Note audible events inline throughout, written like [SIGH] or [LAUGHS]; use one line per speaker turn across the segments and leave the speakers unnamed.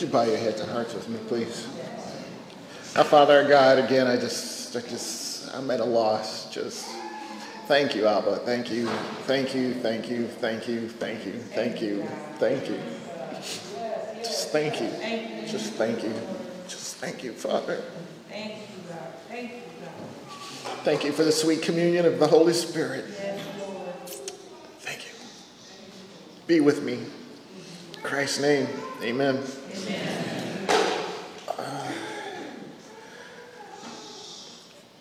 Would you bow your heads and hearts with me, please? Our Father, God, again, I just, I just, I'm at a loss. Just thank you, Abba. Thank you, thank you, thank you, thank you, thank you, thank you, thank you. Just thank you. Just thank you. Just thank you, Father.
Thank you, God. Thank you, God.
Thank you for the sweet communion of the Holy Spirit.
Yes, Lord.
Thank you. Be with me. Christ's name, amen. Uh,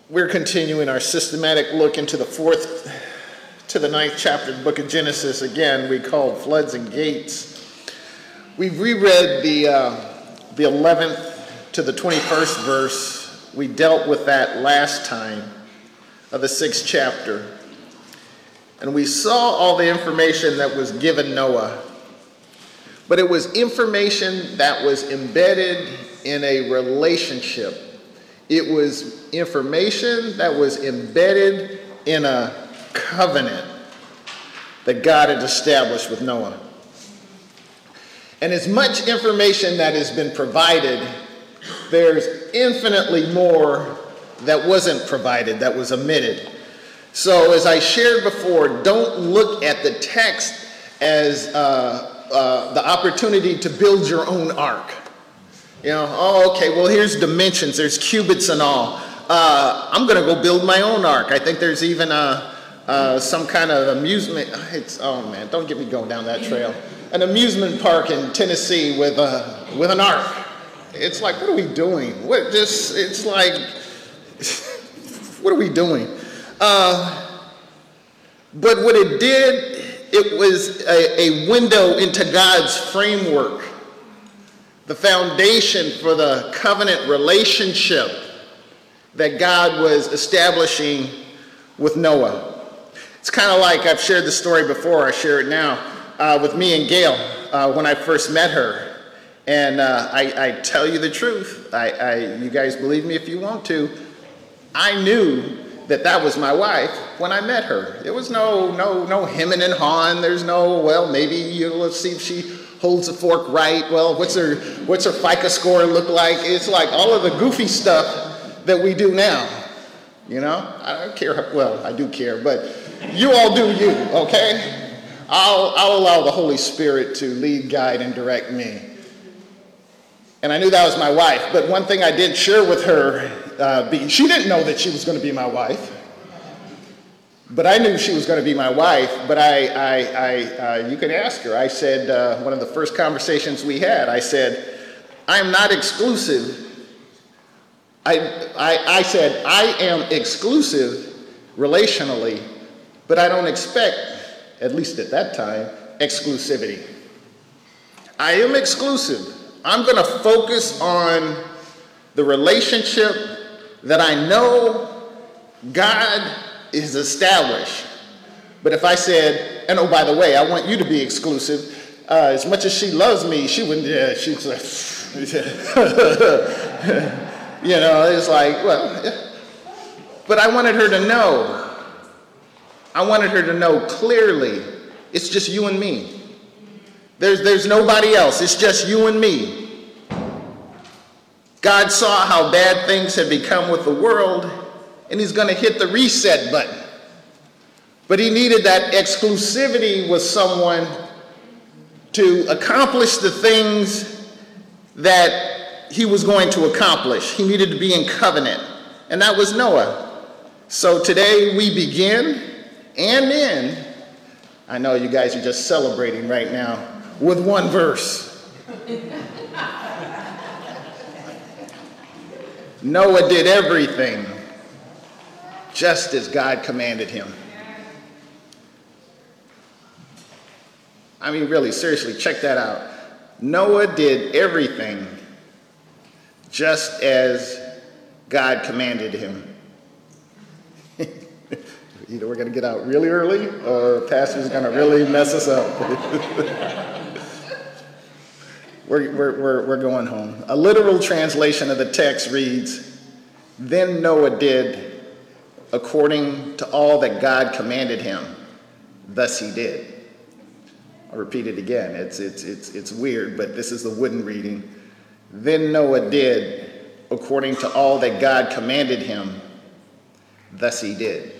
we're continuing our systematic look into the fourth to the ninth chapter of the book of Genesis. Again, we call floods and gates. We've reread the, uh, the 11th to the 21st verse. We dealt with that last time of the sixth chapter. And we saw all the information that was given Noah. But it was information that was embedded in a relationship. It was information that was embedded in a covenant that God had established with Noah. And as much information that has been provided, there's infinitely more that wasn't provided, that was omitted. So, as I shared before, don't look at the text as uh, uh, the opportunity to build your own ark. You know, oh, okay, well, here's dimensions, there's cubits and all. Uh, I'm going to go build my own ark. I think there's even a, uh, some kind of amusement. It's, oh man, don't get me going down that trail. An amusement park in Tennessee with, a, with an ark. It's like, what are we doing? What just, it's like, [LAUGHS] what are we doing? Uh, but what it did, it was a, a window into God's framework, the foundation for the covenant relationship that God was establishing with Noah. It's kind of like I've shared the story before, I share it now, uh, with me and Gail uh, when I first met her. And uh, I, I, tell you the truth. I, I, you guys believe me if you want to. I knew that that was my wife when I met her. There was no, no, no hemming and hawing. There's no, well, maybe you know, let's see if she holds the fork right. Well, what's her, what's her FICO score look like? It's like all of the goofy stuff that we do now. You know, I don't care. Well, I do care, but you all do you, okay? I'll, I'll allow the Holy Spirit to lead, guide, and direct me. And I knew that was my wife. But one thing I did share with her, uh, be, she didn't know that she was going to be my wife. But I knew she was going to be my wife. But I, I, I uh, you can ask her. I said, uh, one of the first conversations we had, I said, I'm not exclusive. I, I, I said, I am exclusive relationally, but I don't expect, at least at that time, exclusivity. I am exclusive. I'm going to focus on the relationship that I know God is established. But if I said, and oh, by the way, I want you to be exclusive, uh, as much as she loves me, she wouldn't, yeah, she's like, [LAUGHS] you know, it's like, well, but I wanted her to know. I wanted her to know clearly it's just you and me. There's, there's nobody else. It's just you and me. God saw how bad things had become with the world, and He's going to hit the reset button. But He needed that exclusivity with someone to accomplish the things that He was going to accomplish. He needed to be in covenant, and that was Noah. So today we begin and end. I know you guys are just celebrating right now with one verse. [LAUGHS] Noah did everything just as God commanded him. I mean, really, seriously, check that out. Noah did everything just as God commanded him. [LAUGHS] Either we're going to get out really early or Pastor's going to really mess us up. [LAUGHS] We're, we're, we're, we're going home. A literal translation of the text reads Then Noah did according to all that God commanded him. Thus he did. I'll repeat it again. It's, it's, it's, it's weird, but this is the wooden reading. Then Noah did according to all that God commanded him, thus he did.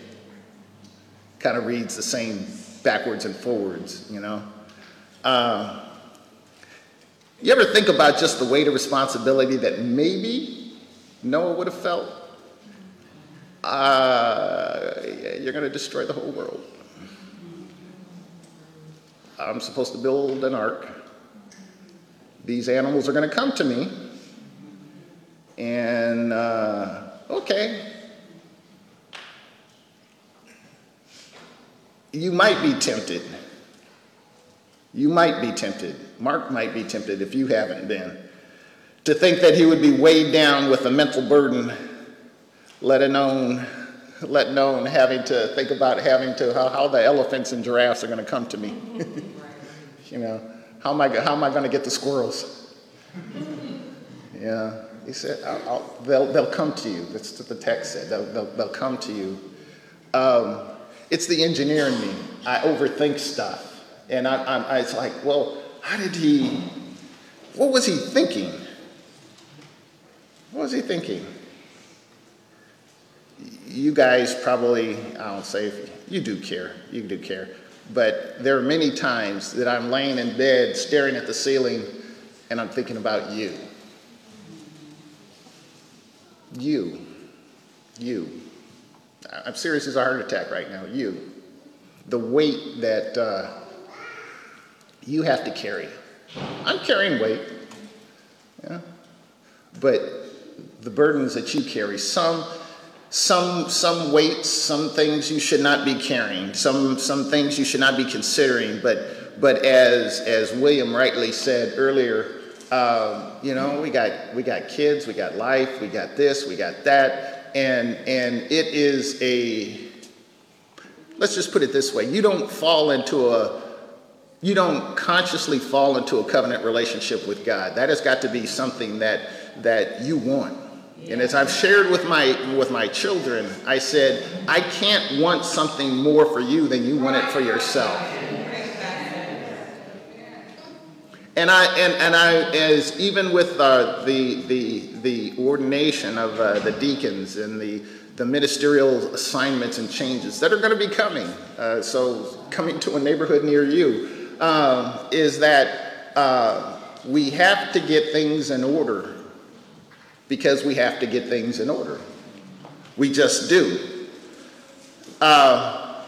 Kind of reads the same backwards and forwards, you know. Uh, you ever think about just the weight of responsibility that maybe Noah would have felt? Uh, you're going to destroy the whole world. I'm supposed to build an ark. These animals are going to come to me. And, uh, okay. You might be tempted. You might be tempted. Mark might be tempted if you haven't been. To think that he would be weighed down with a mental burden, let alone, let alone having to think about having to how, how the elephants and giraffes are going to come to me. [LAUGHS] you know, how am I, how am I going to get the squirrels? yeah, he said, I'll, I'll, they'll, they'll come to you. That's what the text said. They'll, they'll, they'll come to you. Um, it's the engineer in me. I overthink stuff. And I, I, it's like, well, how did he, what was he thinking? What was he thinking? You guys probably, I don't say, you do care, you do care. But there are many times that I'm laying in bed staring at the ceiling and I'm thinking about you. You. You. I'm serious as a heart attack right now. You. The weight that uh, you have to carry. I'm carrying weight. Yeah. But the burdens that you carry, some some some weights, some things you should not be carrying, some some things you should not be considering. But but as as William rightly said earlier, um, you know, we got we got kids, we got life, we got this, we got that, and and it is a let's just put it this way: you don't fall into a you don't consciously fall into a covenant relationship with God. That has got to be something that that you want. And as I've shared with my with my children, I said, I can't want something more for you than you want it for yourself. And I and, and I as even with uh, the the the ordination of uh, the deacons and the the ministerial assignments and changes that are going to be coming. Uh, so coming to a neighborhood near you um, is that uh, we have to get things in order because we have to get things in order. We just do. Uh,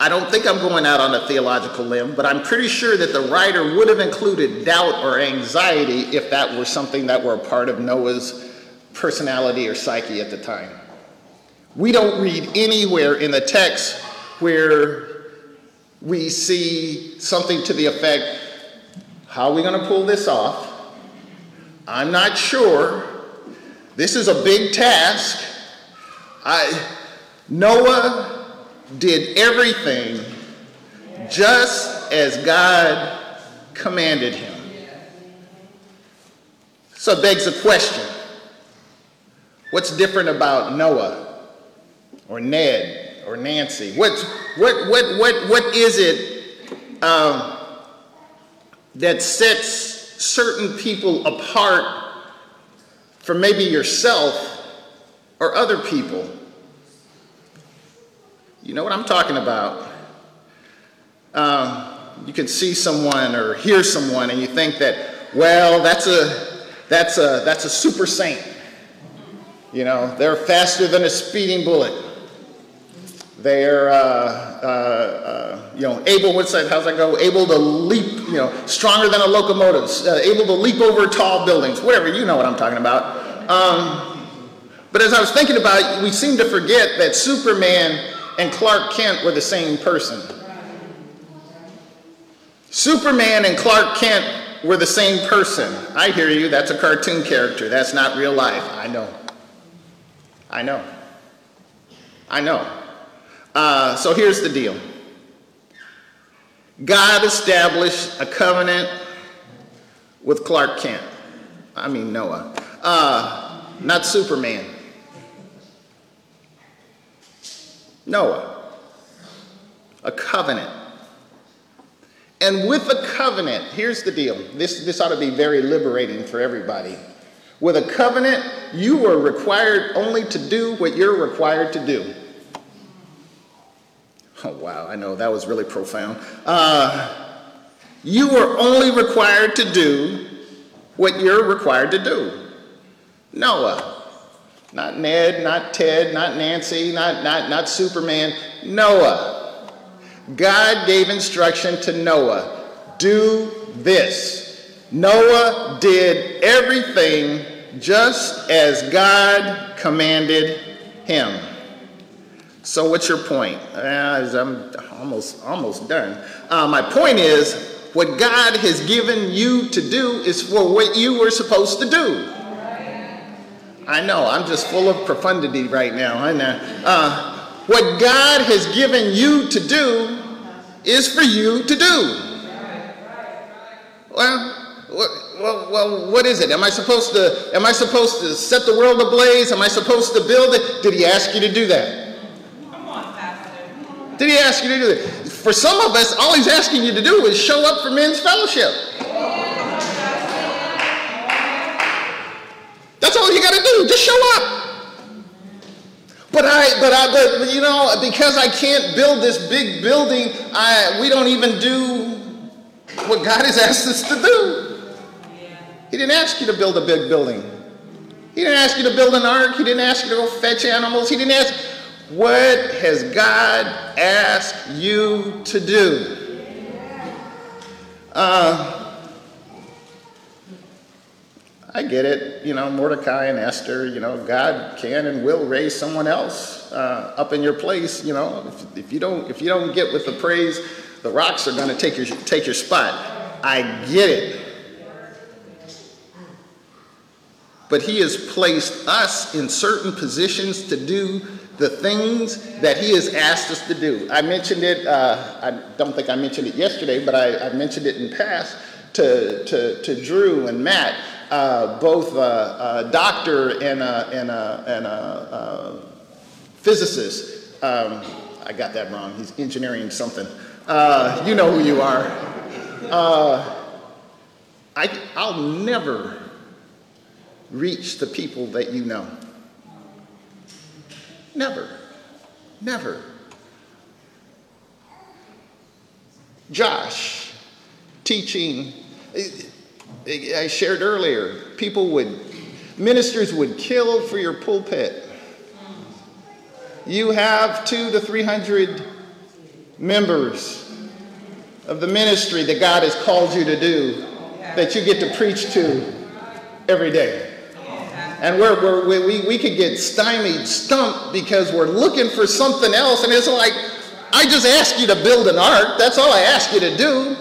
I don't think I'm going out on a theological limb, but I'm pretty sure that the writer would have included doubt or anxiety if that were something that were a part of Noah's personality or psyche at the time. We don't read anywhere in the text where we see something to the effect, how are we going to pull this off? I'm not sure. This is a big task. I, Noah did everything just as God commanded him. So it begs the question what's different about Noah or Ned or Nancy? What's, what, what, what, what is it um, that sets certain people apart from maybe yourself or other people? You know what I'm talking about. Um, you can see someone or hear someone and you think that, well, that's a, that's a, that's a super saint. You know, they're faster than a speeding bullet. They're, uh, uh, uh, you know, able, what's that, how's that go? Able to leap, you know, stronger than a locomotive, uh, able to leap over tall buildings, whatever, you know what I'm talking about. Um, but as I was thinking about it, we seem to forget that Superman and Clark Kent were the same person. Superman and Clark Kent were the same person. I hear you, that's a cartoon character. That's not real life. I know. I know. I know. Uh, so here's the deal God established a covenant with Clark Kent. I mean, Noah. Uh, not Superman. Noah. A covenant. And with a covenant, here's the deal. This, this ought to be very liberating for everybody. With a covenant, you are required only to do what you're required to do. Oh, wow, I know that was really profound. Uh, you are only required to do what you're required to do. Noah, not Ned, not Ted, not Nancy, not, not, not Superman, Noah. God gave instruction to Noah do this. Noah did everything just as God commanded him. So, what's your point? Uh, I'm almost almost done. Uh, my point is, what God has given you to do is for what you were supposed to do. I know, I'm just full of profundity right now. I know. Uh, what God has given you to do is for you to do. Well, well, well, what is it? Am I supposed to? Am I supposed to set the world ablaze? Am I supposed to build it? Did He ask you to do that? Did He ask you to do that? For some of us, all He's asking you to do is show up for men's fellowship. That's all you got to do. Just show up. But I, but I, but you know, because I can't build this big building, I, we don't even do what God has asked us to do. He didn't ask you to build a big building. He didn't ask you to build an ark. He didn't ask you to go fetch animals. He didn't ask. What has God asked you to do? Uh, I get it. You know, Mordecai and Esther, you know, God can and will raise someone else uh, up in your place. You know, if, if, you don't, if you don't get with the praise, the rocks are going to take your, take your spot. I get it. But he has placed us in certain positions to do the things that he has asked us to do. I mentioned it, uh, I don't think I mentioned it yesterday, but I, I mentioned it in past to, to, to Drew and Matt, uh, both a, a, doctor and a, and a, and a, physicist. Um, I got that wrong. He's engineering something. Uh, you know who you are. Uh, I, I'll never reach the people that you know. Never. Never. Josh, teaching, I shared earlier, people would, ministers would kill for your pulpit. You have two to three hundred members of the ministry that God has called you to do that you get to preach to every day. And we're, we're, we, we could get stymied, stumped because we're looking for something else. And it's like, I just ask you to build an ark. That's all I ask you to do.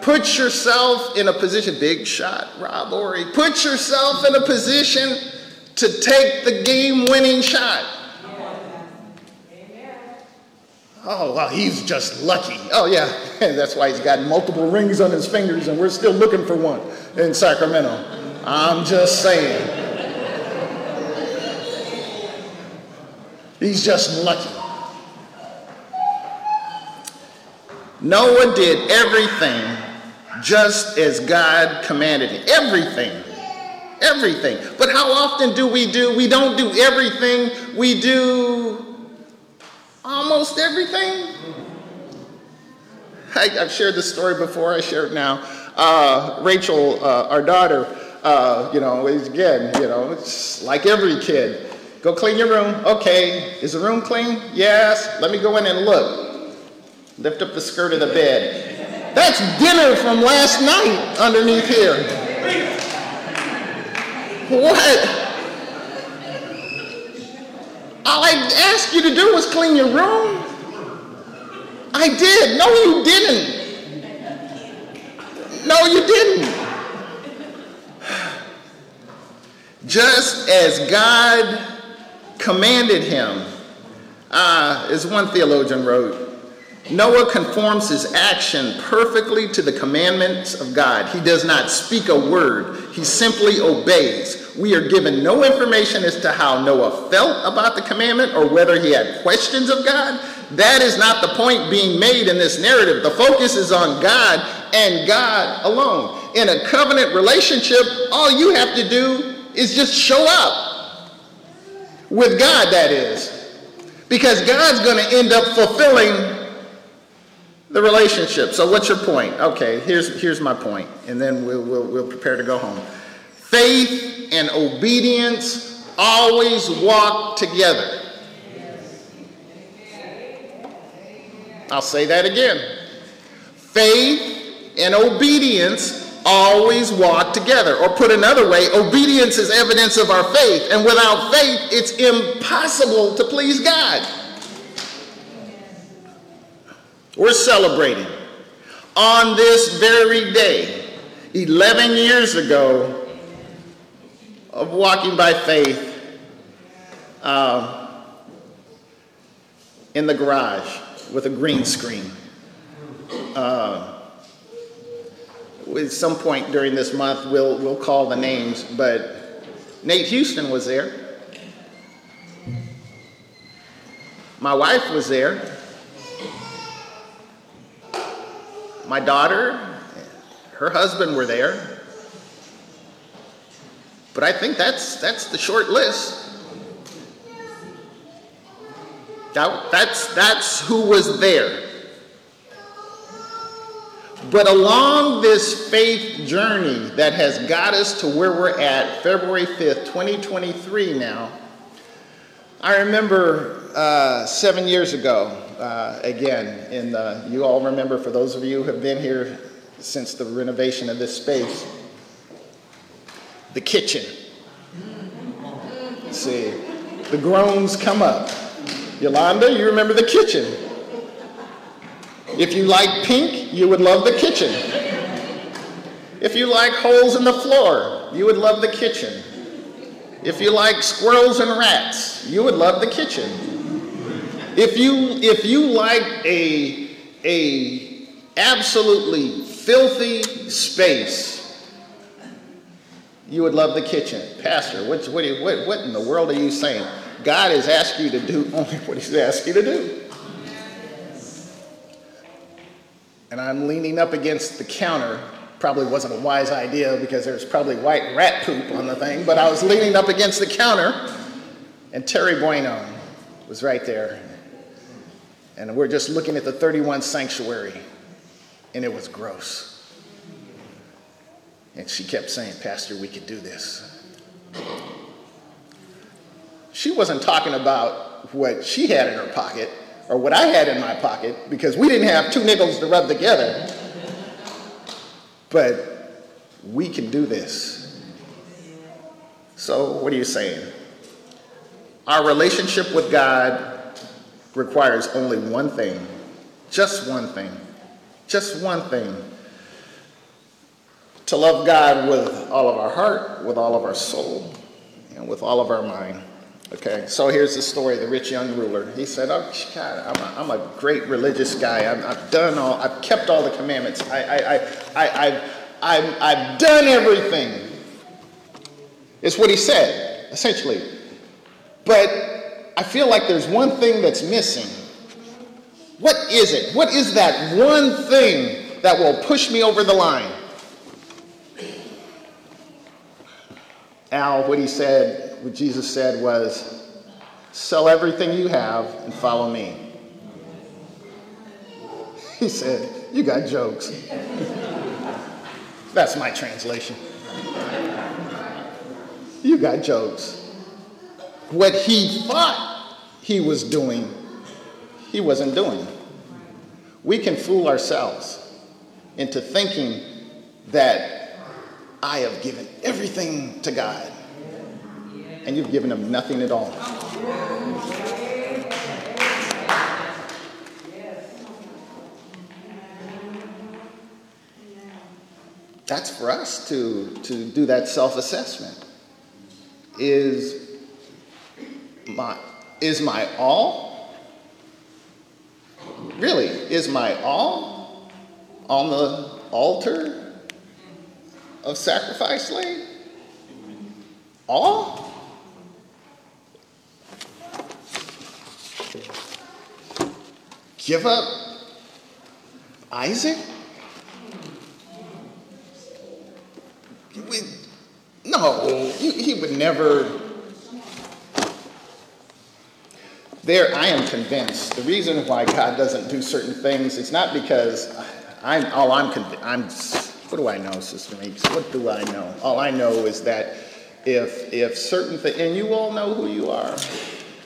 Put yourself in a position, big shot, Rob Horry. Put yourself in a position to take the game winning shot. Oh, well, he's just lucky. Oh, yeah, [LAUGHS] that's why he's got multiple rings on his fingers, and we're still looking for one in Sacramento. I'm just saying. He's just lucky. Noah did everything just as God commanded him. Everything. Everything. But how often do we do? We don't do everything. We do almost everything. I, have shared this story before. I share it now. Uh, Rachel, uh, our daughter, uh, you know, again, you know, it's like every kid. Go clean your room. Okay. Is the room clean? Yes. Let me go in and look. Lift up the skirt of the bed. That's dinner from last night underneath here. What? All I asked you to do was clean your room. I did. No, you didn't. No, you didn't. Just as God commanded him. Uh, as one theologian wrote, Noah conforms his action perfectly to the commandments of God. He does not speak a word, he simply obeys. We are given no information as to how Noah felt about the commandment or whether he had questions of God. That is not the point being made in this narrative. The focus is on God and God alone. in a covenant relationship, all you have to do is just show up. With God, that is. Because God's going to end up fulfilling the relationship. So, what's your point? Okay, here's, here's my point, and then we'll, we'll, we'll prepare to go home. Faith and obedience always walk together. I'll say that again. Faith and obedience always walk together. Or put another way, obedience is evidence of our faith, and without faith, it's impossible to please God. We're celebrating on this very day, 11 years ago, of walking by faith uh, in the garage with a green screen. Uh, at some point during this month, we'll, we'll call the names, but Nate Houston was there. My wife was there. My daughter, her husband were there. But I think that's, that's the short list. That, that's, that's who was there. But along this faith journey that has got us to where we're at, February 5th, 2023 now, I remember uh, seven years ago, uh, again, in the, you all remember, for those of you who have been here since the renovation of this space, the kitchen. See, the groans come up. Yolanda, you remember the kitchen. If you like pink, you would love the kitchen. If you like holes in the floor, you would love the kitchen. If you like squirrels and rats, you would love the kitchen. If you if you like a a absolutely filthy space, you would love the kitchen. Pastor, what, what, what, what in the world are you saying? God has asked you to do only [LAUGHS] what He's asked you to do. And I'm leaning up against the counter. Probably wasn't a wise idea because there's probably white rat poop on the thing, but I was leaning up against the counter, and Terry Bueno was right there. And we're just looking at the 31 sanctuary, and it was gross. And she kept saying, Pastor, we could do this she wasn't talking about what she had in her pocket or what I had in my pocket because we didn't have two nickels to rub together. But we can do this. So, what are you saying? Our relationship with God requires only one thing, just one thing, just one thing to love God with all of our heart, with all of our soul, and with all of our mind. Okay, so here's the story of the rich young ruler. He said, Oh, God, I'm a, I'm a great religious guy. I've, I've done all, I've kept all the commandments. I, I, I, I, I've, I've, I've done everything. It's what he said, essentially. But I feel like there's one thing that's missing. What is it? What is that one thing that will push me over the line? Al, what he said, what Jesus said was, sell everything you have and follow me. [LAUGHS] He said, you got jokes. [LAUGHS] That's my translation. [LAUGHS] You got jokes. What he thought he was doing, he wasn't doing. We can fool ourselves into thinking that I have given everything to God, and you've given him nothing at all. That's for us to, to do that self assessment. Is my, is my all? Really, is my all on the altar of sacrifice laid? All? Give up Isaac? No, he, would never. There, I am convinced. The reason why God doesn't do certain things, is not because I'm, all I'm, conv- I'm, what do I know, Sister Meeks? What do I know? All I know is that if, if certain things, and you all know who you are,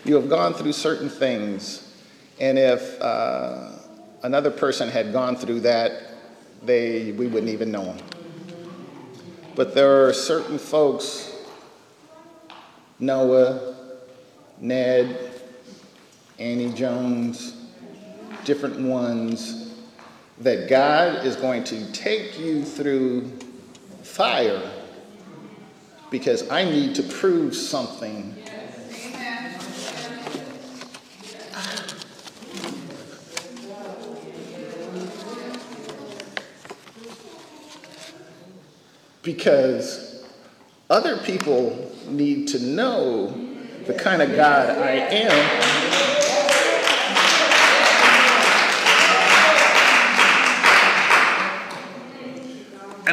you have gone through certain things, and if uh, another person had gone through that, they, we wouldn't even know them. But there are certain folks, Noah, Ned, Annie Jones, different ones, that God is going to take you through fire because I need to prove something. Because other people need to know the kind of God I am.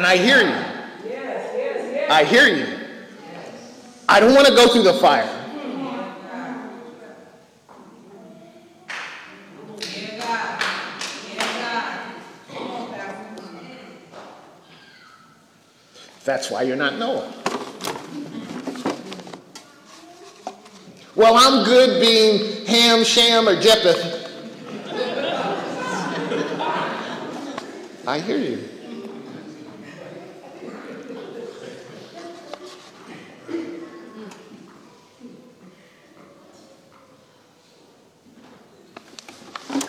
I hear you. I hear you. I don't want to go through the fire.
Yeah, God. Yeah, God. Come on, Pastor.
That's why you're not Noah. Well, I'm good being Ham, Sham, or Japheth. I hear you.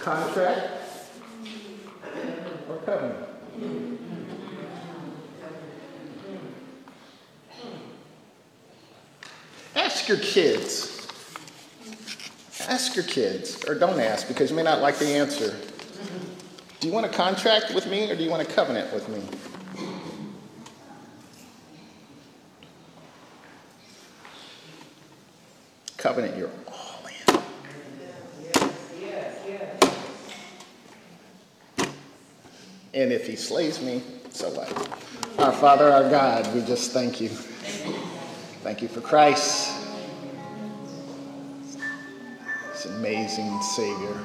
Contract or covenant? Ask your kids. Ask your kids, or don't ask because you may not like the answer. Do you want a contract with me or do you want a covenant with me? Covenant, you're all in. And if he slays me, so what? Our Father, our God, we just thank you. Thank you for Christ. Amazing Savior.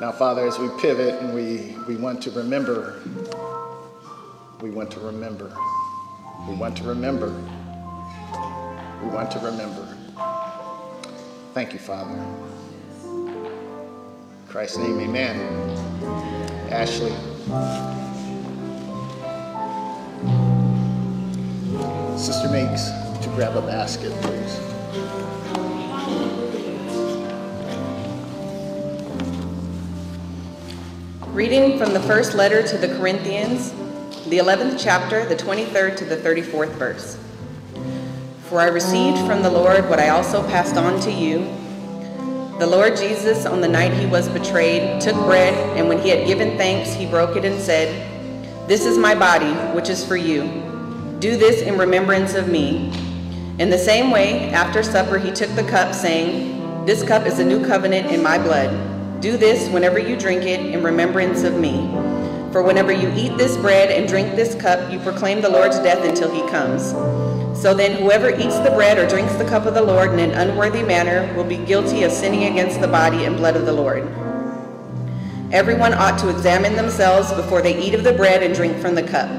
Now, Father, as we pivot and we, we want to remember, we want to remember, we want to remember, we want to remember. Thank you, Father. In Christ's name, amen. Ashley. Sister Meeks, to grab a basket, please.
Reading from the first letter to the Corinthians, the 11th chapter, the 23rd to the 34th verse. For I received from the Lord what I also passed on to you. The Lord Jesus, on the night he was betrayed, took bread, and when he had given thanks, he broke it and said, This is my body, which is for you. Do this in remembrance of me. In the same way, after supper, he took the cup, saying, This cup is a new covenant in my blood. Do this whenever you drink it in remembrance of me. For whenever you eat this bread and drink this cup, you proclaim the Lord's death until he comes. So then, whoever eats the bread or drinks the cup of the Lord in an unworthy manner will be guilty of sinning against the body and blood of the Lord. Everyone ought to examine themselves before they eat of the bread and drink from the cup.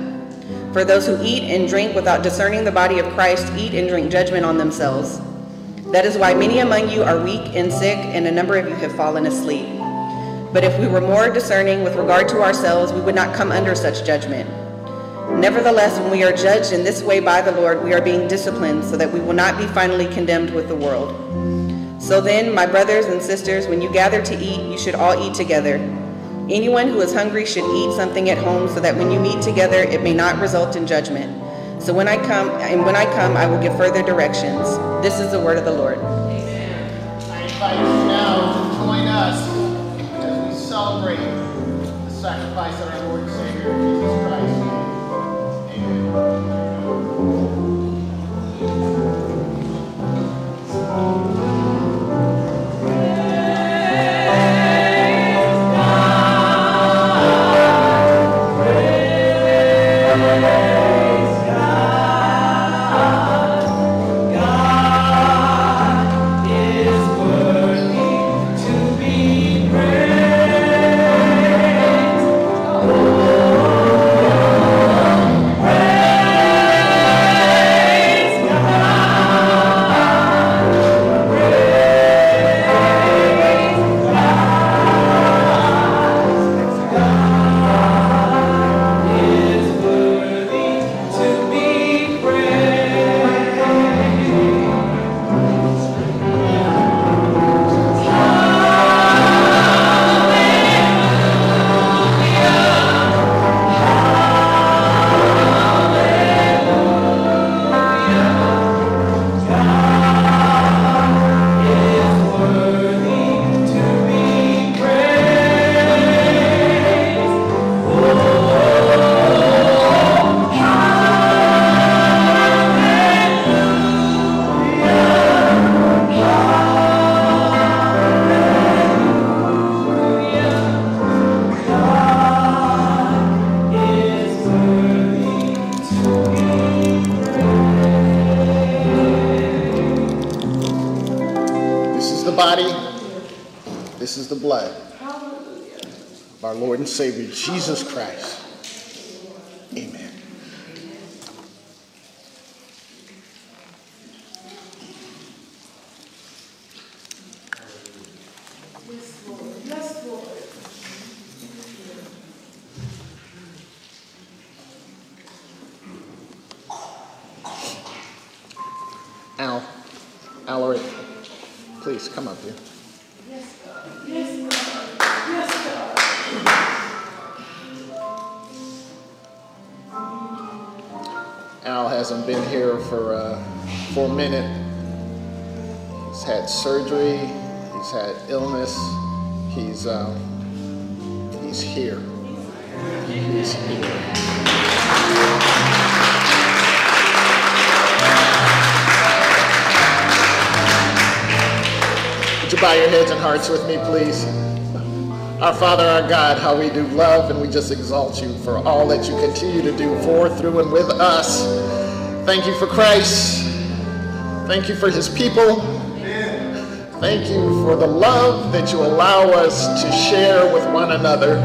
For those who eat and drink without discerning the body of Christ eat and drink judgment on themselves. That is why many among you are weak and sick, and a number of you have fallen asleep. But if we were more discerning with regard to ourselves, we would not come under such judgment. Nevertheless, when we are judged in this way by the Lord, we are being disciplined so that we will not be finally condemned with the world. So then, my brothers and sisters, when you gather to eat, you should all eat together. Anyone who is hungry should eat something at home so that when you meet together, it may not result in judgment. So when I come, and when I come, I will give further directions. This is the word of the Lord.
I sacrifice of our Lord and Savior Jesus Christ. Amen. Jesus Christ. You bow your heads and hearts with me, please? Our Father, our God, how we do love and we just exalt you for all that you continue to do for, through, and with us. Thank you for Christ. Thank you for his people. Thank you for the love that you allow us to share with one another.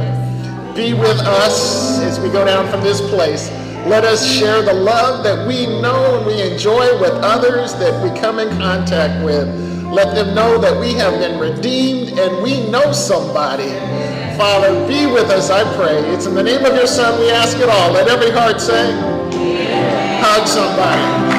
Be with us as we go down from this place. Let us share the love that we know and we enjoy with others that we come in contact with. Let them know that we have been redeemed and we know somebody. Father, be with us, I pray. It's in the name of your Son we ask it all. Let every heart say, hug somebody.